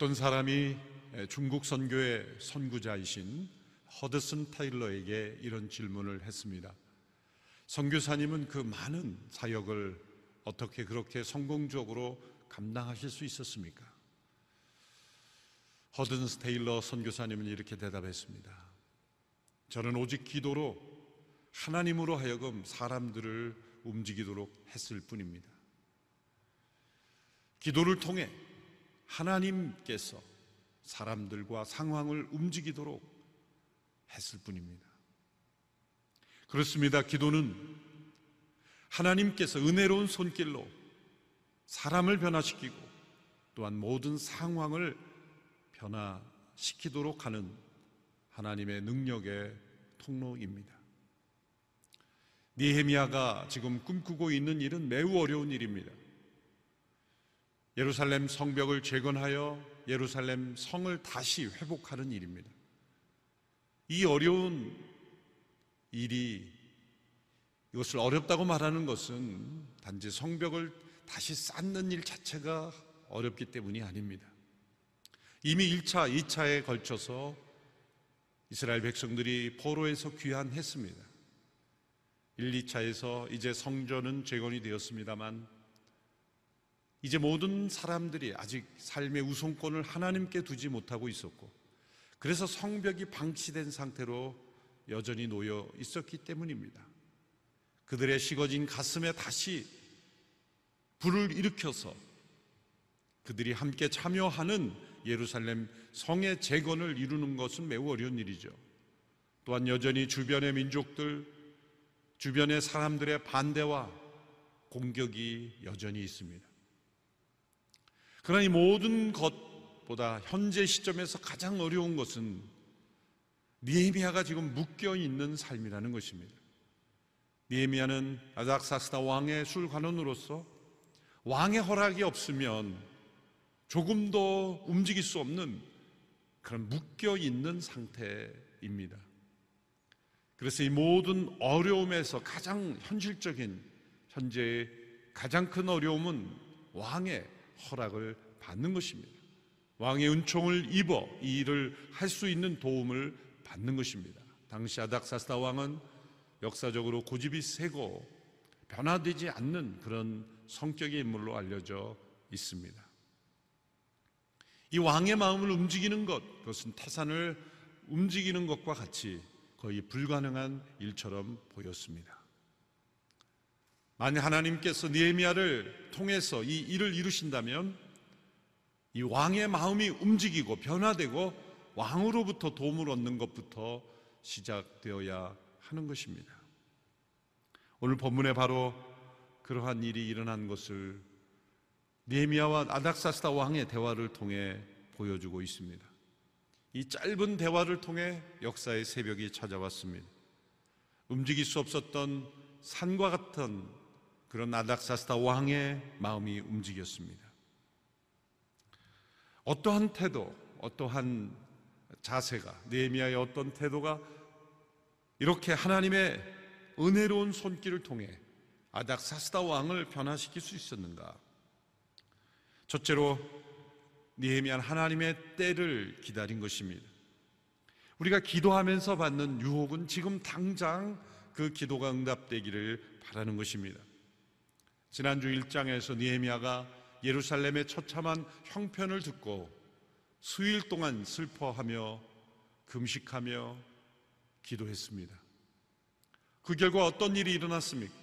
어떤 사람이 중국 선교의 선구자이신 허드슨 타일러에게 이런 질문을 했습니다. 선교사님은 그 많은 사역을 어떻게 그렇게 성공적으로 감당하실 수 있었습니까? 허든 테일러 선교사님은 이렇게 대답했습니다. 저는 오직 기도로 하나님으로 하여금 사람들을 움직이도록 했을 뿐입니다. 기도를 통해 하나님께서 사람들과 상황을 움직이도록 했을 뿐입니다. 그렇습니다. 기도는 하나님께서 은혜로운 손길로 사람을 변화시키고 또한 모든 상황을 변화시키도록 하는 하나님의 능력의 통로입니다. 니헤미야가 지금 꿈꾸고 있는 일은 매우 어려운 일입니다. 예루살렘 성벽을 재건하여 예루살렘 성을 다시 회복하는 일입니다. 이 어려운 일이 이것을 어렵다고 말하는 것은 단지 성벽을 다시 쌓는 일 자체가 어렵기 때문이 아닙니다. 이미 1차, 2차에 걸쳐서 이스라엘 백성들이 포로에서 귀환했습니다. 1, 2차에서 이제 성전은 재건이 되었습니다만 이제 모든 사람들이 아직 삶의 우선권을 하나님께 두지 못하고 있었고 그래서 성벽이 방치된 상태로 여전히 놓여 있었기 때문입니다. 그들의 식어진 가슴에 다시 불을 일으켜서 그들이 함께 참여하는 예루살렘 성의 재건을 이루는 것은 매우 어려운 일이죠. 또한 여전히 주변의 민족들, 주변의 사람들의 반대와 공격이 여전히 있습니다. 그러나 이 모든 것보다 현재 시점에서 가장 어려운 것은 니에미아가 지금 묶여 있는 삶이라는 것입니다. 니에미아는 아닥사스다 왕의 술관원으로서 왕의 허락이 없으면 조금 더 움직일 수 없는 그런 묶여 있는 상태입니다. 그래서 이 모든 어려움에서 가장 현실적인 현재의 가장 큰 어려움은 왕의 허락을 받는 것입니다. 왕의 은총을 입어 이 일을 할 수 있는 도움을 받는 것입니다. 당시 아닥사스다 왕은 역사적으로 고집이 세고 변화되지 않는 그런 성격의 인물로 알려져 있습니다. 이 왕의 마음을 움직이는 것, 그것은 태산을 움직이는 것과 같이 거의 불가능한 일처럼 보였습니다. 만약 하나님께서 니에미아를 통해서 이 일을 이루신다면 이 왕의 마음이 움직이고 변화되고 왕으로부터 도움을 얻는 것부터 시작되어야 하는 것입니다. 오늘 본문에 바로 그러한 일이 일어난 것을 니에미아와 아닥사스다 왕의 대화를 통해 보여주고 있습니다. 이 짧은 대화를 통해 역사의 새벽이 찾아왔습니다. 움직일 수 없었던 산과 같은 그런 아닥사스다 왕의 마음이 움직였습니다. 어떠한 태도, 어떠한 자세가 느헤미야의 어떤 태도가 이렇게 하나님의 은혜로운 손길을 통해 아닥사스다 왕을 변화시킬 수 있었는가? 첫째로 니헤미야는 하나님의 때를 기다린 것입니다. 우리가 기도하면서 받는 유혹은 지금 당장 그 기도가 응답되기를 바라는 것입니다. 지난주 1장에서 니에미아가 예루살렘의 처참한 형편을 듣고 수일 동안 슬퍼하며 금식하며 기도했습니다. 그 결과 어떤 일이 일어났습니까?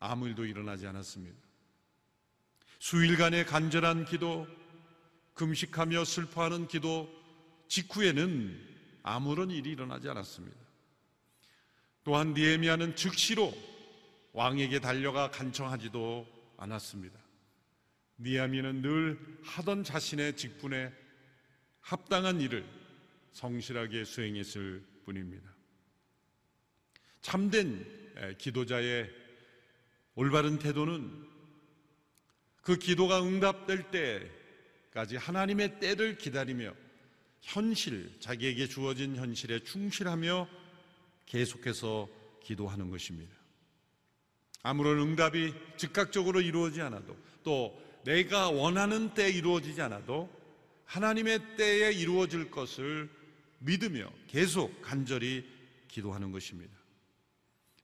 아무 일도 일어나지 않았습니다. 수일간의 간절한 기도, 금식하며 슬퍼하는 기도 직후에는 아무런 일이 일어나지 않았습니다. 또한 니에미아는 즉시로 왕에게 달려가 간청하지도 않았습니다. 니아미는 늘 하던 자신의 직분에 합당한 일을 성실하게 수행했을 뿐입니다. 참된 기도자의 올바른 태도는 그 기도가 응답될 때까지 하나님의 때를 기다리며 현실, 자기에게 주어진 현실에 충실하며 계속해서 기도하는 것입니다. 아무런 응답이 즉각적으로 이루어지지 않아도 또 내가 원하는 때 이루어지지 않아도 하나님의 때에 이루어질 것을 믿으며 계속 간절히 기도하는 것입니다.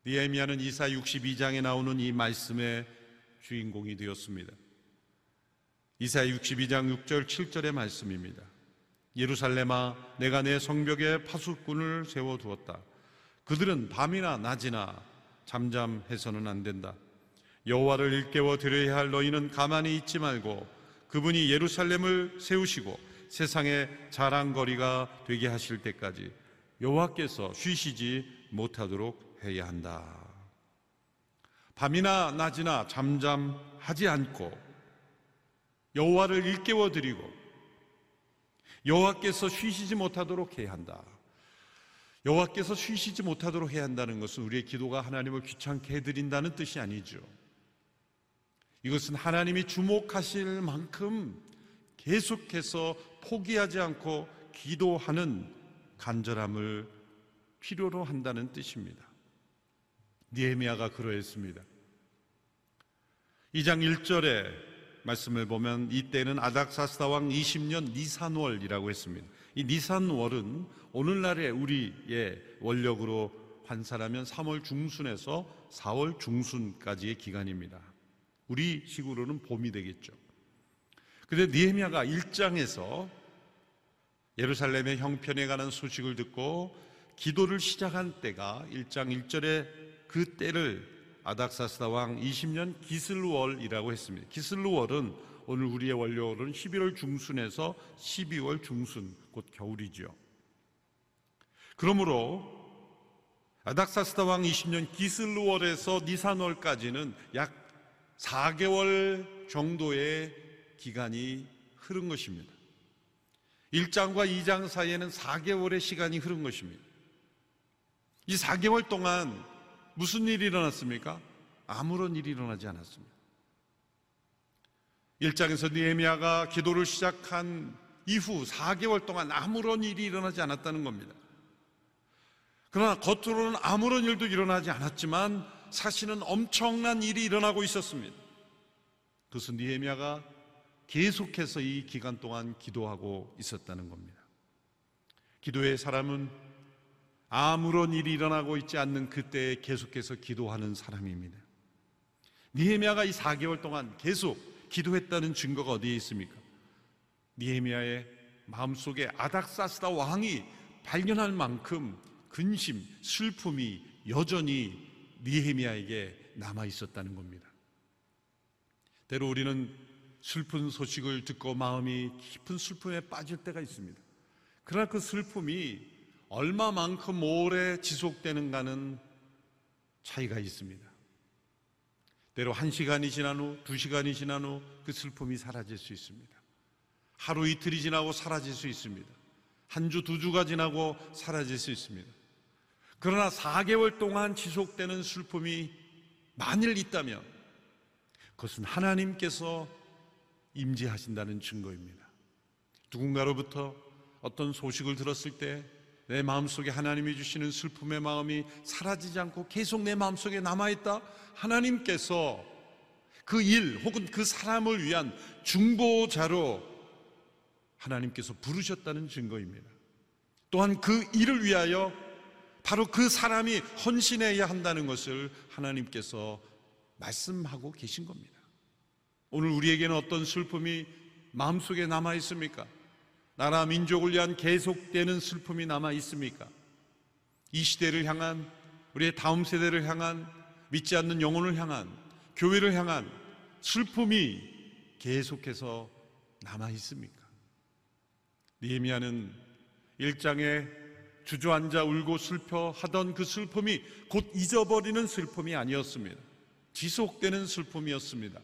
니에미아는 이사 62장에 나오는 이 말씀의 주인공이 되었습니다. 이사 62장 6절 7절의 말씀입니다. 예루살렘아 내가 내 성벽에 파수꾼을 세워 두었다. 그들은 밤이나 낮이나 잠잠해서는 안 된다. 여호와를 일깨워 드려야 할 너희는 가만히 있지 말고 그분이 예루살렘을 세우시고 세상의 자랑거리가 되게 하실 때까지 여호와께서 쉬시지 못하도록 해야 한다. 밤이나 낮이나 잠잠하지 않고 여호와를 일깨워 드리고 여호와께서 쉬시지 못하도록 해야 한다. 여호와께서 쉬시지 못하도록 해야 한다는 것은 우리의 기도가 하나님을 귀찮게 해드린다는 뜻이 아니죠. 이것은 하나님이 주목하실 만큼 계속해서 포기하지 않고 기도하는 간절함을 필요로 한다는 뜻입니다. 니에미아가 그러했습니다. 2장 1절에 말씀을 보면 이때는 아닥사스다 왕 20년 니산월이라고 했습니다. 이 니산월은 오늘날의 우리의 원력으로 환산하면 3월 중순에서 4월 중순까지의 기간입니다. 우리 식으로는 봄이 되겠죠. 그런데 니에미아가 1장에서 예루살렘의 형편에 관한 소식을 듣고 기도를 시작한 때가 1장 1절에 그 때를 아닥사스다 왕 20년 기슬월이라고 했습니다. 기슬월은 오늘 우리의 원료월은 11월 중순에서 12월 중순 곧 겨울이죠. 그러므로 아닥사스다 왕 20년 기슬월에서 니산월까지는 약 4개월 정도의 기간이 흐른 것입니다. 1장과 2장 사이에는 4개월의 시간이 흐른 것입니다. 이 4개월 동안 무슨 일이 일어났습니까? 아무런 일이 일어나지 않았습니다. 1장에서 니에미아가 기도를 시작한 이후 4개월 동안 아무런 일이 일어나지 않았다는 겁니다. 그러나 겉으로는 아무런 일도 일어나지 않았지만 사실은 엄청난 일이 일어나고 있었습니다. 그것은 니에미아가 계속해서 이 기간 동안 기도하고 있었다는 겁니다. 기도의 사람은 아무런 일이 일어나고 있지 않는 그때에 계속해서 기도하는 사람입니다. 니에미아가 이 4개월 동안 계속 기도했다는 증거가 어디에 있습니까? 니에미아의 마음속에 아닥사스다 왕이 발견할 만큼 근심, 슬픔이 여전히 니에미아에게 남아 있었다는 겁니다. 때로 우리는 슬픈 소식을 듣고 마음이 깊은 슬픔에 빠질 때가 있습니다. 그러나 그 슬픔이 얼마만큼 오래 지속되는가는 차이가 있습니다. 때로 한 시간이 지난 후, 두 시간이 지난 후 그 슬픔이 사라질 수 있습니다. 하루 이틀이 지나고 사라질 수 있습니다. 한 주, 두 주가 지나고 사라질 수 있습니다. 그러나 4개월 동안 지속되는 슬픔이 만일 있다면 그것은 하나님께서 임재하신다는 증거입니다. 누군가로부터 어떤 소식을 들었을 때 내 마음속에 하나님이 주시는 슬픔의 마음이 사라지지 않고 계속 내 마음속에 남아있다? 하나님께서 그 일 혹은 그 사람을 위한 중보자로 하나님께서 부르셨다는 증거입니다. 또한 그 일을 위하여 바로 그 사람이 헌신해야 한다는 것을 하나님께서 말씀하고 계신 겁니다. 오늘 우리에게는 어떤 슬픔이 마음속에 남아 있습니까? 나라 민족을 위한 계속되는 슬픔이 남아 있습니까? 이 시대를 향한 우리의 다음 세대를 향한 믿지 않는 영혼을 향한 교회를 향한 슬픔이 계속해서 남아 있습니까? 니에미아는 일장에 주저앉아 울고 슬퍼하던 그 슬픔이 곧 잊어버리는 슬픔이 아니었습니다. 지속되는 슬픔이었습니다.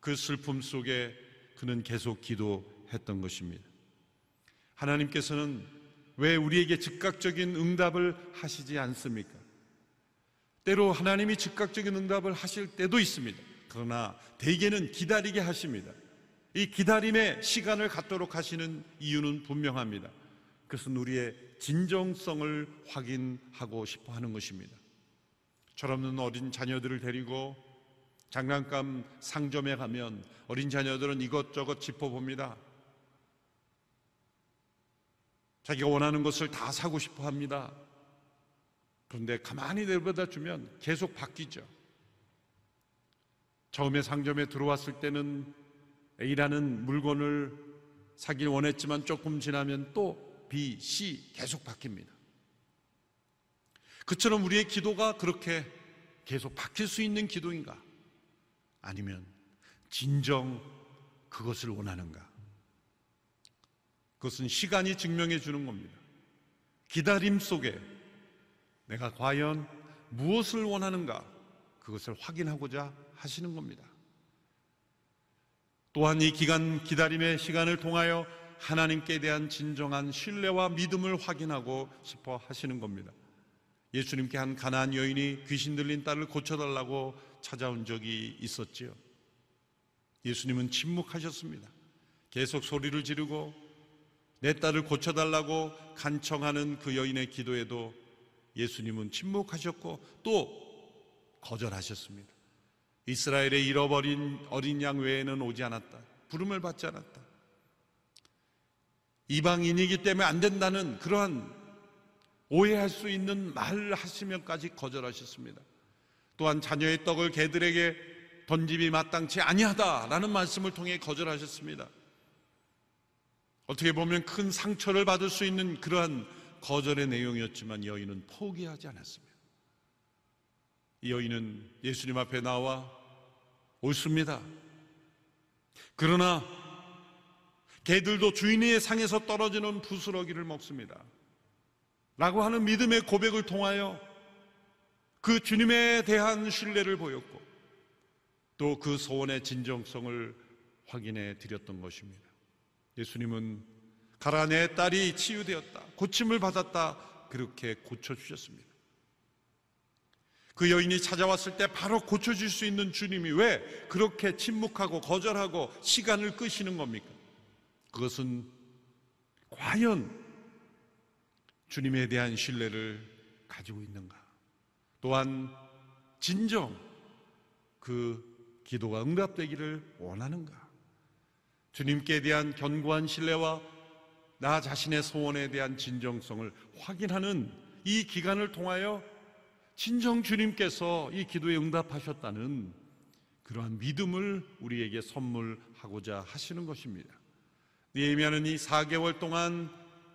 그 슬픔 속에 그는 계속 기도했던 것입니다. 하나님께서는 왜 우리에게 즉각적인 응답을 하시지 않습니까? 때로 하나님이 즉각적인 응답을 하실 때도 있습니다. 그러나 대개는 기다리게 하십니다. 이 기다림의 시간을 갖도록 하시는 이유는 분명합니다. 그것은 우리의 진정성을 확인하고 싶어 하는 것입니다. 철없는 어린 자녀들을 데리고 장난감 상점에 가면 어린 자녀들은 이것저것 짚어봅니다. 자기가 원하는 것을 다 사고 싶어 합니다. 그런데 가만히 내버려 주면 계속 바뀌죠. 처음에 상점에 들어왔을 때는 A라는 물건을 사길 원했지만 조금 지나면 또 B, C 계속 바뀝니다. 그처럼 우리의 기도가 그렇게 계속 바뀔 수 있는 기도인가? 아니면 진정 그것을 원하는가? 그것은 시간이 증명해 주는 겁니다. 기다림 속에 내가 과연 무엇을 원하는가? 그것을 확인하고자 하시는 겁니다. 또한 이 기간 기다림의 시간을 통하여 하나님께 대한 진정한 신뢰와 믿음을 확인하고 싶어 하시는 겁니다. 예수님께 한 가나안 여인이 귀신 들린 딸을 고쳐달라고 찾아온 적이 있었지요. 예수님은 침묵하셨습니다. 계속 소리를 지르고 내 딸을 고쳐달라고 간청하는 그 여인의 기도에도 예수님은 침묵하셨고 또 거절하셨습니다. 이스라엘의 잃어버린 어린 양 외에는 오지 않았다. 부름을 받지 않았다. 이방인이기 때문에 안 된다는 그러한 오해할 수 있는 말을 하시면까지 거절하셨습니다. 또한 자녀의 떡을 개들에게 던집이 마땅치 아니하다라는 말씀을 통해 거절하셨습니다. 어떻게 보면 큰 상처를 받을 수 있는 그러한 거절의 내용이었지만 여인은 포기하지 않았습니다. 이 여인은 예수님 앞에 나와 옳습니다. 그러나 개들도 주인의 상에서 떨어지는 부스러기를 먹습니다. 라고 하는 믿음의 고백을 통하여 그 주님에 대한 신뢰를 보였고 또 그 소원의 진정성을 확인해 드렸던 것입니다. 예수님은 가라 내 딸이 치유되었다. 고침을 받았다. 그렇게 고쳐 주셨습니다. 그 여인이 찾아왔을 때 바로 고쳐줄 수 있는 주님이 왜 그렇게 침묵하고 거절하고 시간을 끄시는 겁니까? 그것은 과연 주님에 대한 신뢰를 가지고 있는가? 또한 진정 그 기도가 응답되기를 원하는가? 주님께 대한 견고한 신뢰와 나 자신의 소원에 대한 진정성을 확인하는 이 기간을 통하여 진정 주님께서 이 기도에 응답하셨다는 그러한 믿음을 우리에게 선물하고자 하시는 것입니다. 니에미아는 이 4개월 동안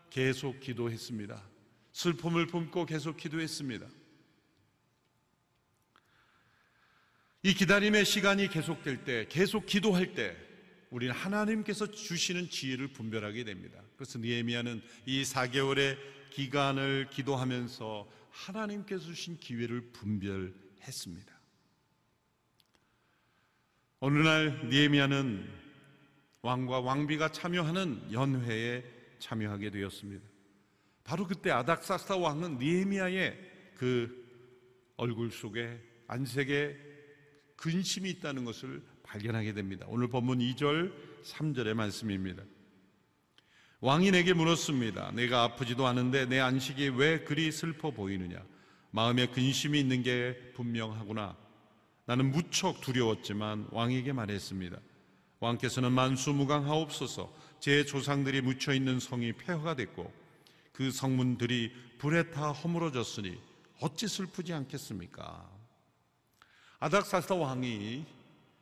계속 기도했습니다. 슬픔을 품고 계속 기도했습니다. 이 기다림의 시간이 계속될 때, 계속 기도할 때, 우리는 하나님께서 주시는 지혜를 분별하게 됩니다. 그래서 니에미아는 이 4개월의 기간을 기도하면서 하나님께서 주신 기회를 분별했습니다. 어느 날 니에미아는 왕과 왕비가 참여하는 연회에 참여하게 되었습니다. 바로 그때 아닥사스다 왕은 니에미아의 그 얼굴 속에 안색에 근심이 있다는 것을 발견하게 됩니다. 오늘 본문 2절, 3절의 말씀입니다. 왕이 내게 물었습니다. 내가 아프지도 않은데 내 안식이 왜 그리 슬퍼 보이느냐? 마음에 근심이 있는 게 분명하구나. 나는 무척 두려웠지만 왕에게 말했습니다. 왕께서는 만수무강하옵소서 제 조상들이 묻혀 있는 성이 폐허가 됐고 그 성문들이 불에 타 허물어졌으니 어찌 슬프지 않겠습니까? 아닥사스다 왕이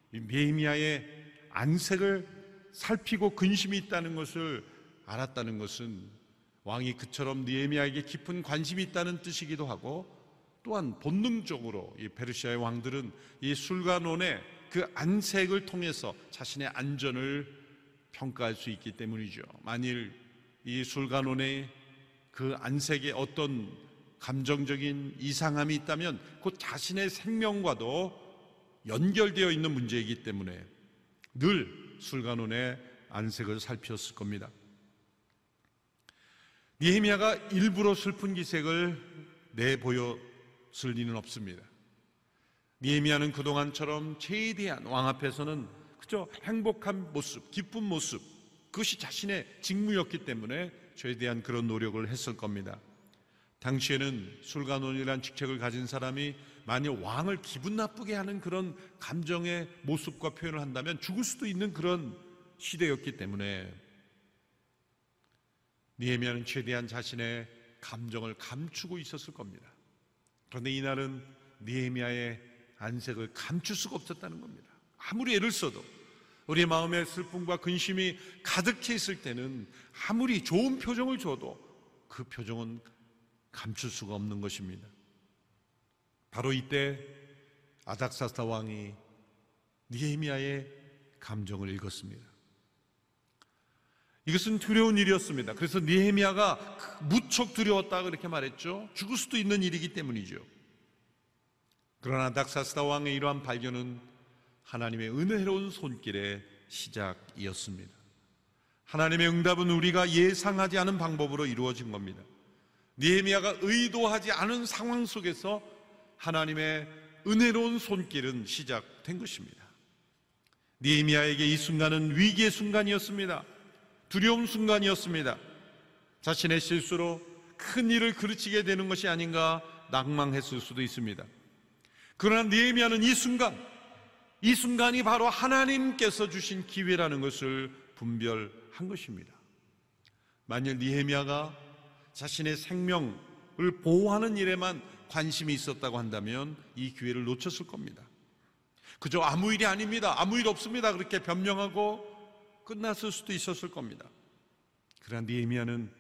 메미아의 안색을 살피고 근심이 있다는 것을 알았다는 것은 왕이 그처럼 니에미아에게 깊은 관심이 있다는 뜻이기도 하고 또한 본능적으로 이 페르시아의 왕들은 이 술관원의 그 안색을 통해서 자신의 안전을 평가할 수 있기 때문이죠. 만일 이 술관원의 그 안색에 어떤 감정적인 이상함이 있다면 곧 자신의 생명과도 연결되어 있는 문제이기 때문에 늘 술관원의 안색을 살폈을 겁니다. 니헤미야가 일부러 슬픈 기색을 내보였을 리는 없습니다. 니헤미야는 그동안처럼 최대한 왕 앞에서는 그저 행복한 모습, 기쁜 모습, 그것이 자신의 직무였기 때문에 최대한 그런 노력을 했을 겁니다. 당시에는 술관원이라는 직책을 가진 사람이 만일 왕을 기분 나쁘게 하는 그런 감정의 모습과 표현을 한다면 죽을 수도 있는 그런 시대였기 때문에 니에미아는 최대한 자신의 감정을 감추고 있었을 겁니다. 그런데 이날은 니에미아의 안색을 감출 수가 없었다는 겁니다. 아무리 애를 써도 우리의 마음에 슬픔과 근심이 가득해 있을 때는 아무리 좋은 표정을 줘도 그 표정은 감출 수가 없는 것입니다. 바로 이때 아닥사스다 왕이 니에미아의 감정을 읽었습니다. 이것은 두려운 일이었습니다. 그래서 니에미아가 무척 두려웠다 그렇게 말했죠. 죽을 수도 있는 일이기 때문이죠. 그러나 닥사스다 왕의 이러한 발견은 하나님의 은혜로운 손길의 시작이었습니다. 하나님의 응답은 우리가 예상하지 않은 방법으로 이루어진 겁니다. 니에미아가 의도하지 않은 상황 속에서 하나님의 은혜로운 손길은 시작된 것입니다. 니에미아에게 이 순간은 위기의 순간이었습니다. 두려움 순간이었습니다. 자신의 실수로 큰 일을 그르치게 되는 것이 아닌가 낭망했을 수도 있습니다. 그러나 니에미아는 이 순간, 이 순간이 바로 하나님께서 주신 기회라는 것을 분별한 것입니다. 만일 니에미아가 자신의 생명을 보호하는 일에만 관심이 있었다고 한다면 이 기회를 놓쳤을 겁니다. 그저 아무 일이 아닙니다. 아무 일 없습니다. 그렇게 변명하고 끝났을 수도 있었을 겁니다. 그러나 니에미아는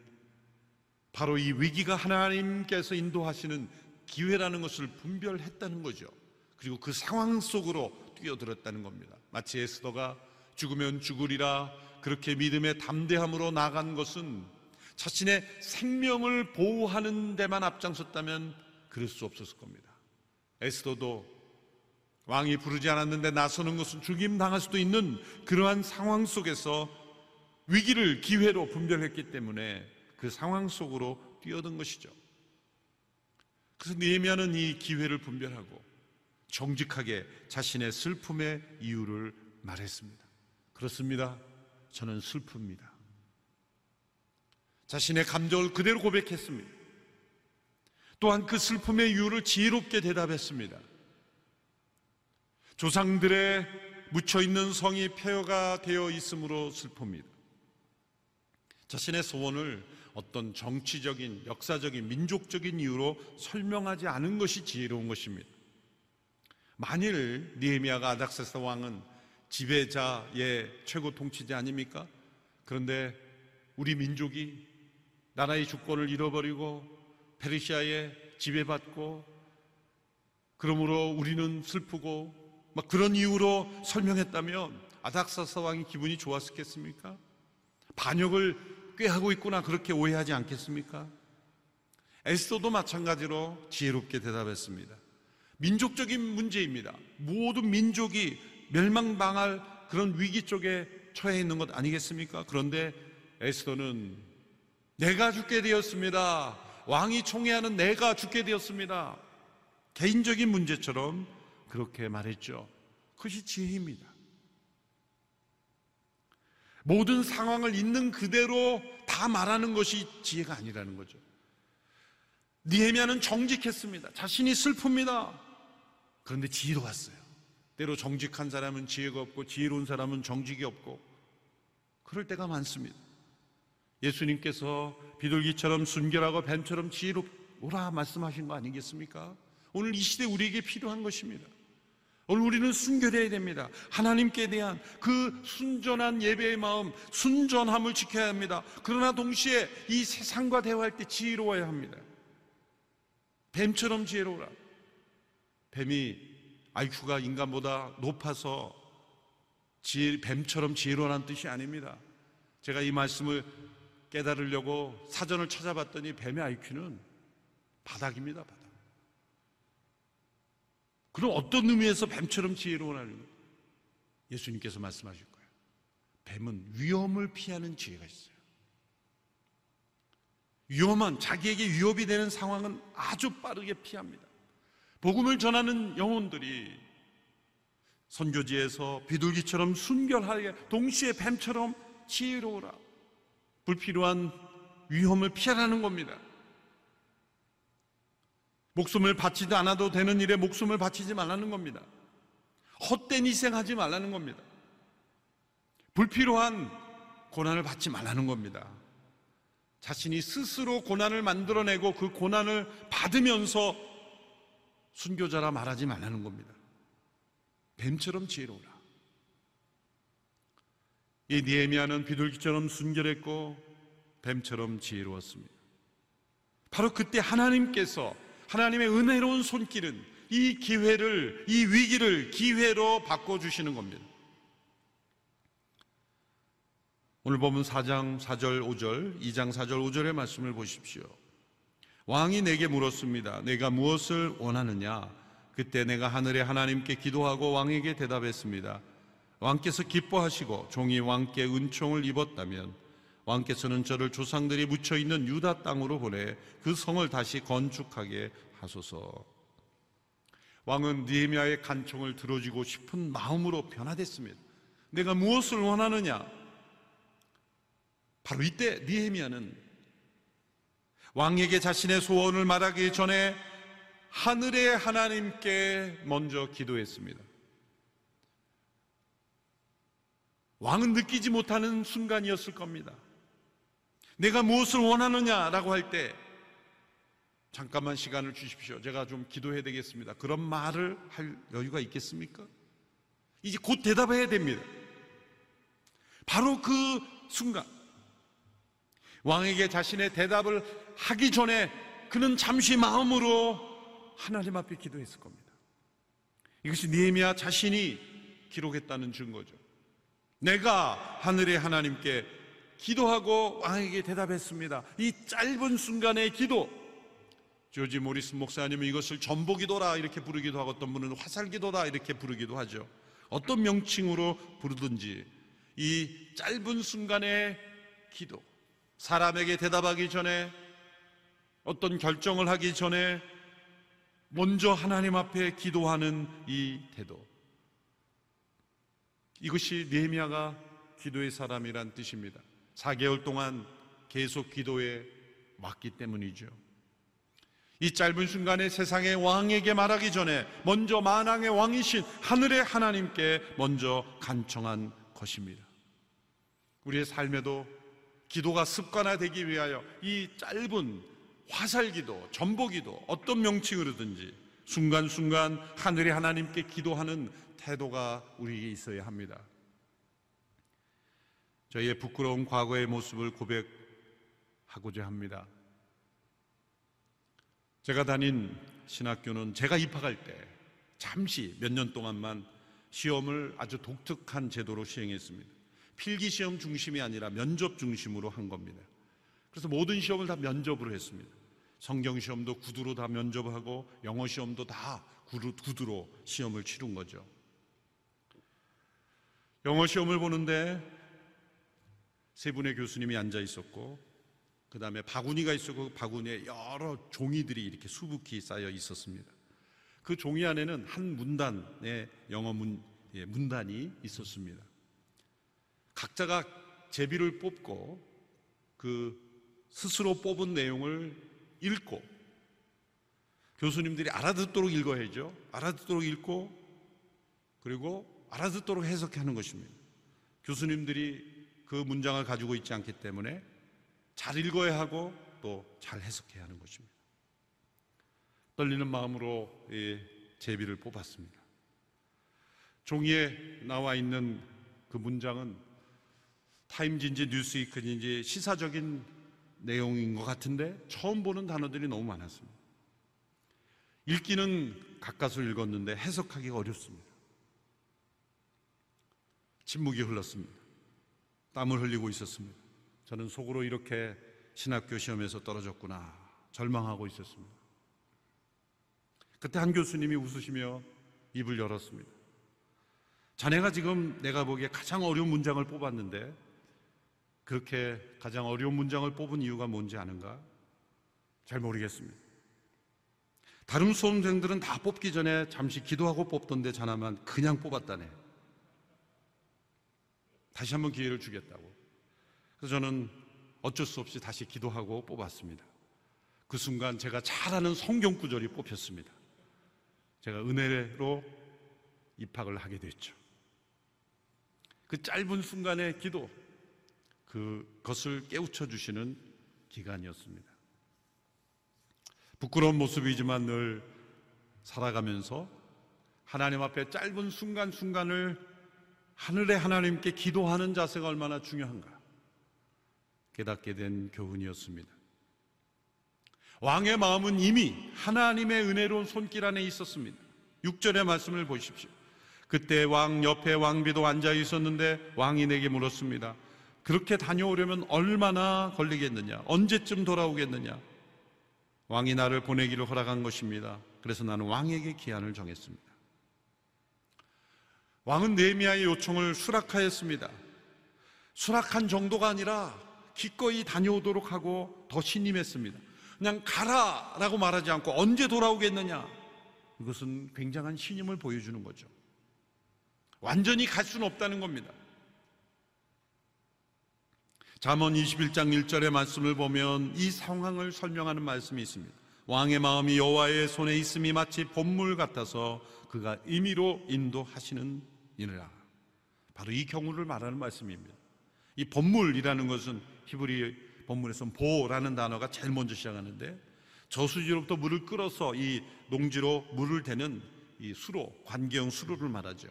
바로 이 위기가 하나님께서 인도하시는 기회라는 것을 분별했다는 거죠. 그리고 그 상황 속으로 뛰어들었다는 겁니다. 마치 에스더가 죽으면 죽으리라 그렇게 믿음의 담대함으로 나간 것은 자신의 생명을 보호하는 데만 앞장섰다면 그럴 수 없었을 겁니다. 에스더도 왕이 부르지 않았는데 나서는 것은 죽임 당할 수도 있는 그러한 상황 속에서 위기를 기회로 분별했기 때문에 그 상황 속으로 뛰어든 것이죠. 그래서 니에미아는 이 기회를 분별하고 정직하게 자신의 슬픔의 이유를 말했습니다. 그렇습니다. 저는 슬픕니다. 자신의 감정을 그대로 고백했습니다. 또한 그 슬픔의 이유를 지혜롭게 대답했습니다. 조상들의 묻혀 있는 성이 폐허가 되어 있으므로 슬픕니다. 자신의 소원을 어떤 정치적인, 역사적인, 민족적인 이유로 설명하지 않은 것이 지혜로운 것입니다. 만일 니에미아가 아닥세스 왕은 지배자의 최고 통치자 아닙니까? 그런데 우리 민족이 나라의 주권을 잃어버리고 페르시아에 지배받고 그러므로 우리는 슬프고 막 그런 이유로 설명했다면 아닥사스 왕이 기분이 좋았겠습니까? 반역을 꾀하고 있구나 그렇게 오해하지 않겠습니까? 에스더도 마찬가지로 지혜롭게 대답했습니다. 민족적인 문제입니다. 모든 민족이 멸망당할 그런 위기 쪽에 처해 있는 것 아니겠습니까? 그런데 에스더는 내가 죽게 되었습니다. 왕이 총애하는 내가 죽게 되었습니다. 개인적인 문제처럼 그렇게 말했죠. 그것이 지혜입니다. 모든 상황을 있는 그대로 다 말하는 것이 지혜가 아니라는 거죠. 니에미아는 정직했습니다. 자신이 슬픕니다. 그런데 지혜로웠어요. 때로 정직한 사람은 지혜가 없고 지혜로운 사람은 정직이 없고 그럴 때가 많습니다. 예수님께서 비둘기처럼 순결하고 뱀처럼 지혜롭라 말씀하신 거 아니겠습니까? 오늘 이 시대 우리에게 필요한 것입니다. 오늘 우리는 순결해야 됩니다. 하나님께 대한 그 순전한 예배의 마음, 순전함을 지켜야 합니다. 그러나 동시에 이 세상과 대화할 때 지혜로워야 합니다. 뱀처럼 지혜로우라. 뱀이 IQ가 인간보다 높아서 지혜, 뱀처럼 지혜로라는 뜻이 아닙니다. 제가 이 말씀을 깨달으려고 사전을 찾아봤더니 뱀의 IQ는 바닥입니다. 바닥. 그럼 어떤 의미에서 뱀처럼 지혜로운하는 거예요? 예수님께서 말씀하실 거예요. 뱀은 위험을 피하는 지혜가 있어요. 위험한 자기에게 위협이 되는 상황은 아주 빠르게 피합니다. 복음을 전하는 영혼들이 선교지에서 비둘기처럼 순결하게 동시에 뱀처럼 지혜로우라 불필요한 위험을 피하라는 겁니다. 목숨을 바치지 않아도 되는 일에 목숨을 바치지 말라는 겁니다. 헛된 희생하지 말라는 겁니다. 불필요한 고난을 받지 말라는 겁니다. 자신이 스스로 고난을 만들어내고 그 고난을 받으면서 순교자라 말하지 말라는 겁니다. 뱀처럼 지혜로우라. 이 니에미아는 비둘기처럼 순결했고 뱀처럼 지혜로웠습니다. 바로 그때 하나님께서 하나님의 은혜로운 손길은 이 기회를 이 위기를 기회로 바꿔 주시는 겁니다. 오늘 보면 4장 4절 5절, 2장 4절 5절의 말씀을 보십시오. 왕이 내게 물었습니다. 내가 무엇을 원하느냐? 그때 내가 하늘의 하나님께 기도하고 왕에게 대답했습니다. 왕께서 기뻐하시고 종이 왕께 은총을 입었다면 왕께서는 저를 조상들이 묻혀 있는 유다 땅으로 보내 그 성을 다시 건축하게 하소서. 왕은 니에미아의 간청을 들어주고 싶은 마음으로 변화됐습니다. 내가 무엇을 원하느냐? 바로 이때 니에미아는 왕에게 자신의 소원을 말하기 전에 하늘의 하나님께 먼저 기도했습니다. 왕은 느끼지 못하는 순간이었을 겁니다. 내가 무엇을 원하느냐라고 할 때 잠깐만 시간을 주십시오. 제가 좀 기도해야 되겠습니다. 그런 말을 할 여유가 있겠습니까? 이제 곧 대답해야 됩니다. 바로 그 순간 왕에게 자신의 대답을 하기 전에 그는 잠시 마음으로 하나님 앞에 기도했을 겁니다. 이것이 니에미아 자신이 기록했다는 증거죠. 내가 하늘의 하나님께 기도하고 왕에게 대답했습니다. 이 짧은 순간의 기도. 조지 모리스 목사님은 이것을 전보 기도라 이렇게 부르기도 하고 어떤 분은 화살 기도다 이렇게 부르기도 하죠. 어떤 명칭으로 부르든지 이 짧은 순간의 기도. 사람에게 대답하기 전에 어떤 결정을 하기 전에 먼저 하나님 앞에 기도하는 이 태도. 이것이 네미아가 기도의 사람이란 뜻입니다. 4개월 동안 계속 기도에 맞기 때문이죠. 이 짧은 순간에 세상의 왕에게 말하기 전에 먼저 만왕의 왕이신 하늘의 하나님께 먼저 간청한 것입니다. 우리의 삶에도 기도가 습관화되기 위하여 이 짧은 화살기도, 전보기도 어떤 명칭으로든지 순간순간 하늘의 하나님께 기도하는 태도가 우리에게 있어야 합니다. 저희의 부끄러운 과거의 모습을 고백하고자 합니다. 제가 다닌 신학교는 제가 입학할 때 잠시 몇 년 동안만 시험을 아주 독특한 제도로 시행했습니다. 필기 시험 중심이 아니라 면접 중심으로 한 겁니다. 그래서 모든 시험을 다 면접으로 했습니다. 성경 시험도 구두로 다 면접하고 영어 시험도 다 구두로 시험을 치른 거죠. 영어 시험을 보는데 세 분의 교수님이 앉아 있었고 그 다음에 바구니가 있었고 그 바구니에 여러 종이들이 이렇게 수북히 쌓여 있었습니다. 그 종이 안에는 한 문단의 영어 문, 예, 문단이 있었습니다. 각자가 제비를 뽑고 그 스스로 뽑은 내용을 읽고 교수님들이 알아듣도록 읽어야죠. 알아듣도록 읽고 그리고 알아듣도록 해석하는 것입니다. 교수님들이 그 문장을 가지고 있지 않기 때문에 잘 읽어야 하고 또 잘 해석해야 하는 것입니다. 떨리는 마음으로 제비를 뽑았습니다. 종이에 나와 있는 그 문장은 타임즈인지 뉴스위크인지 시사적인 내용인 것 같은데 처음 보는 단어들이 너무 많았습니다. 읽기는 가까스로 읽었는데 해석하기가 어렵습니다. 침묵이 흘렀습니다. 땀을 흘리고 있었습니다. 저는 속으로 이렇게 신학교 시험에서 떨어졌구나 절망하고 있었습니다. 그때 한 교수님이 웃으시며 입을 열었습니다. 자네가 지금 내가 보기에 가장 어려운 문장을 뽑았는데 그렇게 가장 어려운 문장을 뽑은 이유가 뭔지 아는가? 잘 모르겠습니다. 다른 수험생들은 다 뽑기 전에 잠시 기도하고 뽑던데 자나만 그냥 뽑았다네. 다시 한번 기회를 주겠다고. 그래서 저는 어쩔 수 없이 다시 기도하고 뽑았습니다. 그 순간 제가 잘 아는 성경 구절이 뽑혔습니다. 제가 은혜로 입학을 하게 됐죠. 그 짧은 순간의 기도, 그것을 깨우쳐 주시는 기간이었습니다. 부끄러운 모습이지만 늘 살아가면서 하나님 앞에 짧은 순간순간을 하늘의 하나님께 기도하는 자세가 얼마나 중요한가 깨닫게 된 교훈이었습니다. 왕의 마음은 이미 하나님의 은혜로운 손길 안에 있었습니다. 6절의 말씀을 보십시오. 그때 왕 옆에 왕비도 앉아 있었는데 왕이 내게 물었습니다. 그렇게 다녀오려면 얼마나 걸리겠느냐? 언제쯤 돌아오겠느냐? 왕이 나를 보내기를 허락한 것입니다. 그래서 나는 왕에게 기한을 정했습니다. 왕은 네미야의 요청을 수락하였습니다. 수락한 정도가 아니라 기꺼이 다녀오도록 하고 더 신임했습니다. 그냥 가라 라고 말하지 않고 언제 돌아오겠느냐? 이것은 굉장한 신임을 보여주는 거죠. 완전히 갈 수는 없다는 겁니다. 잠언 21장 1절의 말씀을 보면 이 상황을 설명하는 말씀이 있습니다. 왕의 마음이 여호와의 손에 있음이 마치 봄물 같아서 그가 임의로 인도하시는 이느라. 바로 이 경우를 말하는 말씀입니다. 이 봄물이라는 것은 히브리 본문에서는 보라는 단어가 제일 먼저 시작하는데 저수지로부터 물을 끌어서 이 농지로 물을 대는 이 수로, 관경 수로를 말하죠.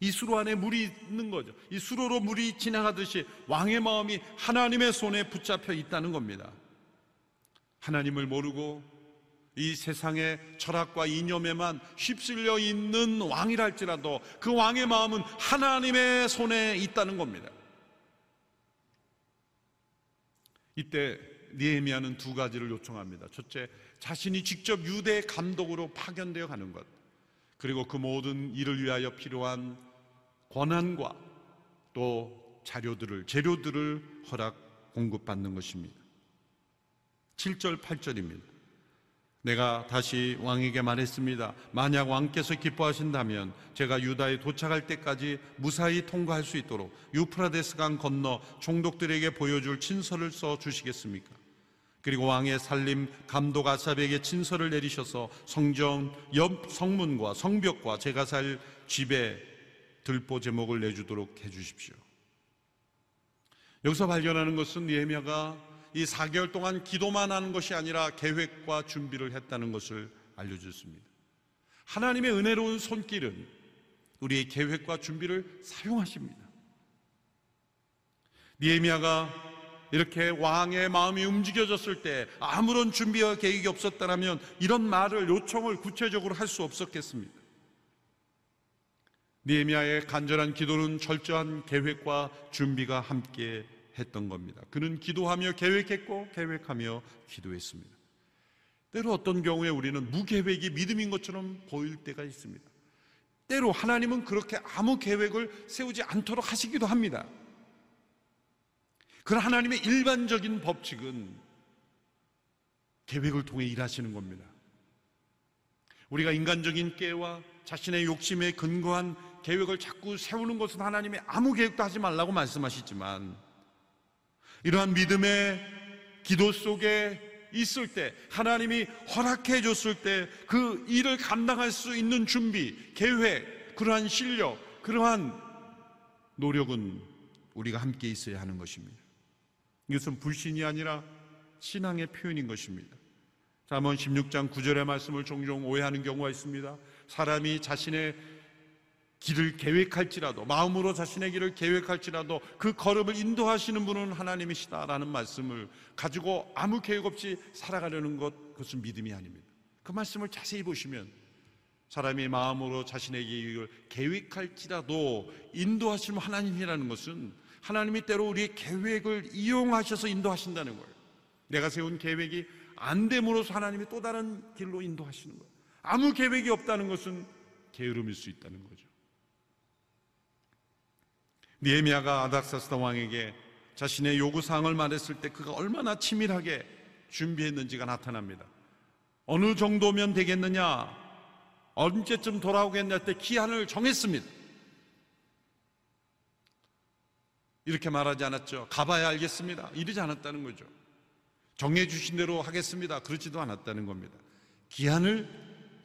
이 수로 안에 물이 있는 거죠. 이 수로로 물이 지나가듯이 왕의 마음이 하나님의 손에 붙잡혀 있다는 겁니다. 하나님을 모르고 이 세상의 철학과 이념에만 휩쓸려 있는 왕이랄지라도 그 왕의 마음은 하나님의 손에 있다는 겁니다. 이때 니에미아는 두 가지를 요청합니다. 첫째, 자신이 직접 유대 감독으로 파견되어 가는 것. 그리고 그 모든 일을 위하여 필요한 권한과 또 자료들을 재료들을 허락 공급받는 것입니다. 7절 8절입니다. 내가 다시 왕에게 말했습니다. 만약 왕께서 기뻐하신다면 제가 유다에 도착할 때까지 무사히 통과할 수 있도록 유프라데스 강 건너 총독들에게 보여줄 친서를 써 주시겠습니까? 그리고 왕의 살림 감독 아삽에게 친서를 내리셔서 성전 옆 성문과 성벽과 제가 살 집에 들보 제목을 내주도록 해 주십시오. 여기서 발견하는 것은 예미야가 이 4개월 동안 기도만 하는 것이 아니라 계획과 준비를 했다는 것을 알려줬습니다. 하나님의 은혜로운 손길은 우리의 계획과 준비를 사용하십니다. 니에미아가 이렇게 왕의 마음이 움직여졌을 때 아무런 준비와 계획이 없었다면 이런 말을 요청을 구체적으로 할 수 없었겠습니다. 니에미아의 간절한 기도는 철저한 계획과 준비가 함께 했던 겁니다. 그는 기도하며 계획했고 계획하며 기도했습니다. 때로 어떤 경우에 우리는 무계획이 믿음인 것처럼 보일 때가 있습니다. 때로 하나님은 그렇게 아무 계획을 세우지 않도록 하시기도 합니다. 그러나 하나님의 일반적인 법칙은 계획을 통해 일하시는 겁니다. 우리가 인간적인 깨와 자신의 욕심에 근거한 계획을 자꾸 세우는 것은 하나님의 아무 계획도 하지 말라고 말씀하시지만 이러한 믿음의 기도 속에 있을 때 하나님이 허락해 줬을 때 그 일을 감당할 수 있는 준비, 계획, 그러한 실력, 그러한 노력은 우리가 함께 있어야 하는 것입니다. 이것은 불신이 아니라 신앙의 표현인 것입니다. 잠언 16장 9절의 말씀을 종종 오해하는 경우가 있습니다. 사람이 자신의 길을 계획할지라도 마음으로 자신의 길을 계획할지라도 그 걸음을 인도하시는 분은 하나님이시다라는 말씀을 가지고 아무 계획 없이 살아가려는 것 그것은 믿음이 아닙니다. 그 말씀을 자세히 보시면 사람이 마음으로 자신의 길을 계획할지라도 인도하시는 하나님이라는 것은 하나님이 때로 우리의 계획을 이용하셔서 인도하신다는 거예요. 내가 세운 계획이 안 됨으로써 하나님이 또 다른 길로 인도하시는 거예요. 아무 계획이 없다는 것은 게으름일 수 있다는 거죠. 니에미아가 아닥사스다 왕에게 자신의 요구 사항을 말했을 때 그가 얼마나 치밀하게 준비했는지가 나타납니다. 어느 정도면 되겠느냐? 언제쯤 돌아오겠냐 때 기한을 정했습니다. 이렇게 말하지 않았죠. 가봐야 알겠습니다. 이러지 않았다는 거죠. 정해주신 대로 하겠습니다. 그렇지도 않았다는 겁니다. 기한을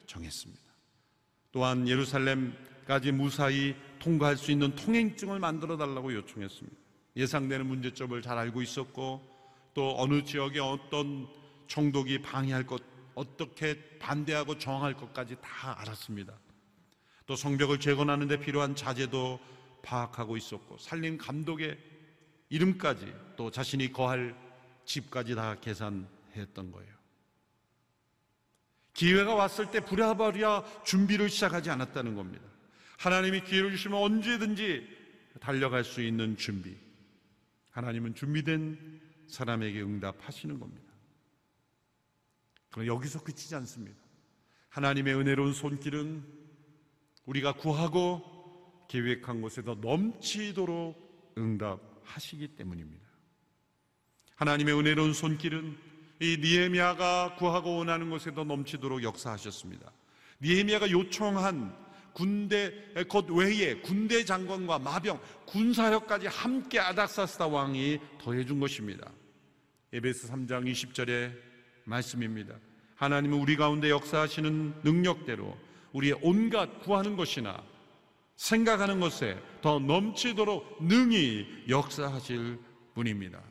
정했습니다. 또한 예루살렘 까지 무사히 통과할 수 있는 통행증을 만들어 달라고 요청했습니다. 예상되는 문제점을 잘 알고 있었고 또 어느 지역에 어떤 총독이 방해할 것 어떻게 반대하고 저항할 것까지 다 알았습니다. 또 성벽을 재건하는 데 필요한 자재도 파악하고 있었고 살림 감독의 이름까지 또 자신이 거할 집까지 다 계산했던 거예요. 기회가 왔을 때 부랴부랴 준비를 시작하지 않았다는 겁니다. 하나님이 기회를 주시면 언제든지 달려갈 수 있는 준비. 하나님은 준비된 사람에게 응답하시는 겁니다. 그럼 여기서 그치지 않습니다. 하나님의 은혜로운 손길은 우리가 구하고 계획한 곳에서 넘치도록 응답하시기 때문입니다. 하나님의 은혜로운 손길은 이 니에미아가 구하고 원하는 곳에도 넘치도록 역사하셨습니다. 니에미아가 요청한 군대 곧 외에 군대 장관과 마병 군사력까지 함께 아닥사스다 왕이 더해 준 것입니다. 에베스 3장 20절의 말씀입니다. 하나님은 우리 가운데 역사하시는 능력대로 우리의 온갖 구하는 것이나 생각하는 것에 더 넘치도록 능히 역사하실 분입니다.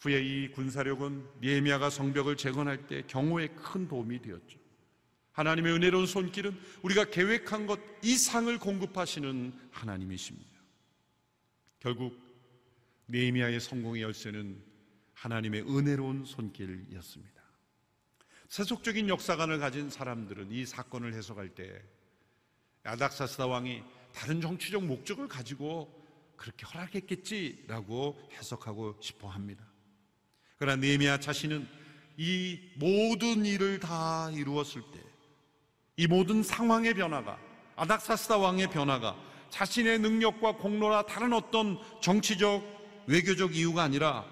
후에 이 군사력은 니에미아가 성벽을 재건할 때 경호에 큰 도움이 되었죠. 하나님의 은혜로운 손길은 우리가 계획한 것 이상을 공급하시는 하나님이십니다. 결국 네미아의 성공의 열쇠는 하나님의 은혜로운 손길이었습니다. 세속적인 역사관을 가진 사람들은 이 사건을 해석할 때 아닥사스다 왕이 다른 정치적 목적을 가지고 그렇게 허락했겠지라고 해석하고 싶어 합니다. 그러나 네미아 자신은 이 모든 일을 다 이루었을 때 이 모든 상황의 변화가 아닥사스다 왕의 변화가 자신의 능력과 공로나 다른 어떤 정치적 외교적 이유가 아니라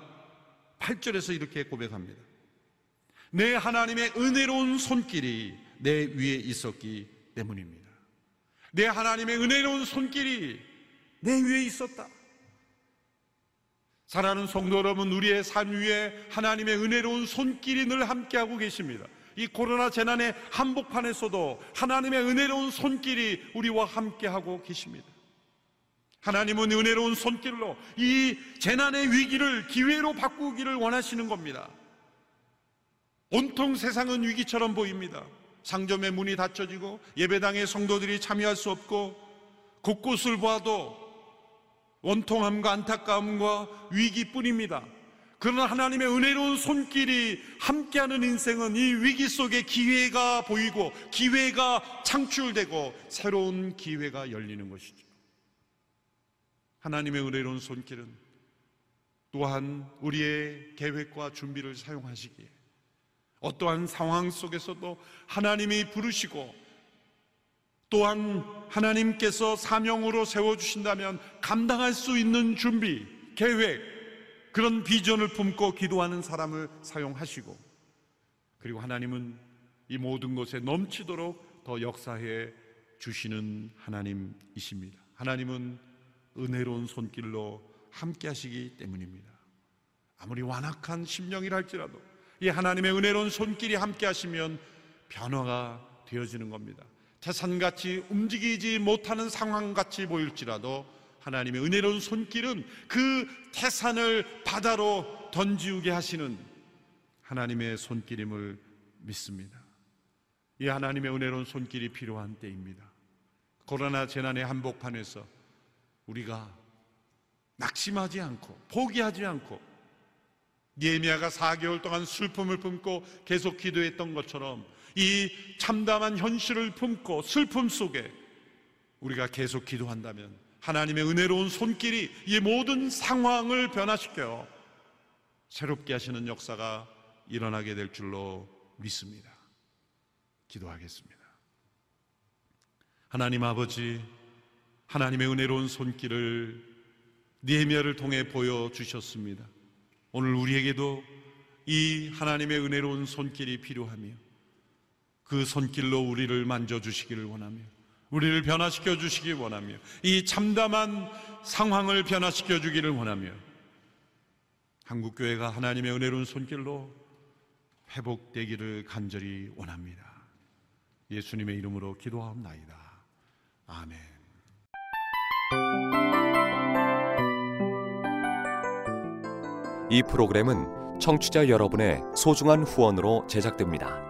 8절에서 이렇게 고백합니다. 내 하나님의 은혜로운 손길이 내 위에 있었기 때문입니다. 내 하나님의 은혜로운 손길이 내 위에 있었다. 사랑하는 성도 여러분, 우리의 삶 위에 하나님의 은혜로운 손길이 늘 함께하고 계십니다. 이 코로나 재난의 한복판에서도 하나님의 은혜로운 손길이 우리와 함께하고 계십니다. 하나님은 은혜로운 손길로 이 재난의 위기를 기회로 바꾸기를 원하시는 겁니다. 온통 세상은 위기처럼 보입니다. 상점의 문이 닫혀지고 예배당의 성도들이 참여할 수 없고 곳곳을 봐도 원통함과 안타까움과 위기뿐입니다. 그러나 하나님의 은혜로운 손길이 함께하는 인생은 이 위기 속에 기회가 보이고 기회가 창출되고 새로운 기회가 열리는 것이죠. 하나님의 은혜로운 손길은 또한 우리의 계획과 준비를 사용하시기에 어떠한 상황 속에서도 하나님이 부르시고 또한 하나님께서 사명으로 세워주신다면 감당할 수 있는 준비, 계획, 그런 비전을 품고 기도하는 사람을 사용하시고 그리고 하나님은 이 모든 것에 넘치도록 더 역사해 주시는 하나님이십니다. 하나님은 은혜로운 손길로 함께 하시기 때문입니다. 아무리 완악한 심령이라 할지라도 이 하나님의 은혜로운 손길이 함께 하시면 변화가 되어지는 겁니다. 태산같이 움직이지 못하는 상황같이 보일지라도 하나님의 은혜로운 손길은 그 태산을 바다로 던지우게 하시는 하나님의 손길임을 믿습니다. 이 하나님의 은혜로운 손길이 필요한 때입니다. 코로나 재난의 한복판에서 우리가 낙심하지 않고 포기하지 않고 예미야가 4개월 동안 슬픔을 품고 계속 기도했던 것처럼 이 참담한 현실을 품고 슬픔 속에 우리가 계속 기도한다면 하나님의 은혜로운 손길이 이 모든 상황을 변화시켜 새롭게 하시는 역사가 일어나게 될 줄로 믿습니다. 기도하겠습니다. 하나님 아버지, 하나님의 은혜로운 손길을 니에미아를 통해 보여 주셨습니다. 오늘 우리에게도 이 하나님의 은혜로운 손길이 필요하며 그 손길로 우리를 만져 주시기를 원하며 우리를 변화시켜 주시기 원하며 이 참담한 상황을 변화시켜 주기를 원하며 한국교회가 하나님의 은혜로운 손길로 회복되기를 간절히 원합니다. 예수님의 이름으로 기도하옵나이다. 아멘. 이 프로그램은 청취자 여러분의 소중한 후원으로 제작됩니다.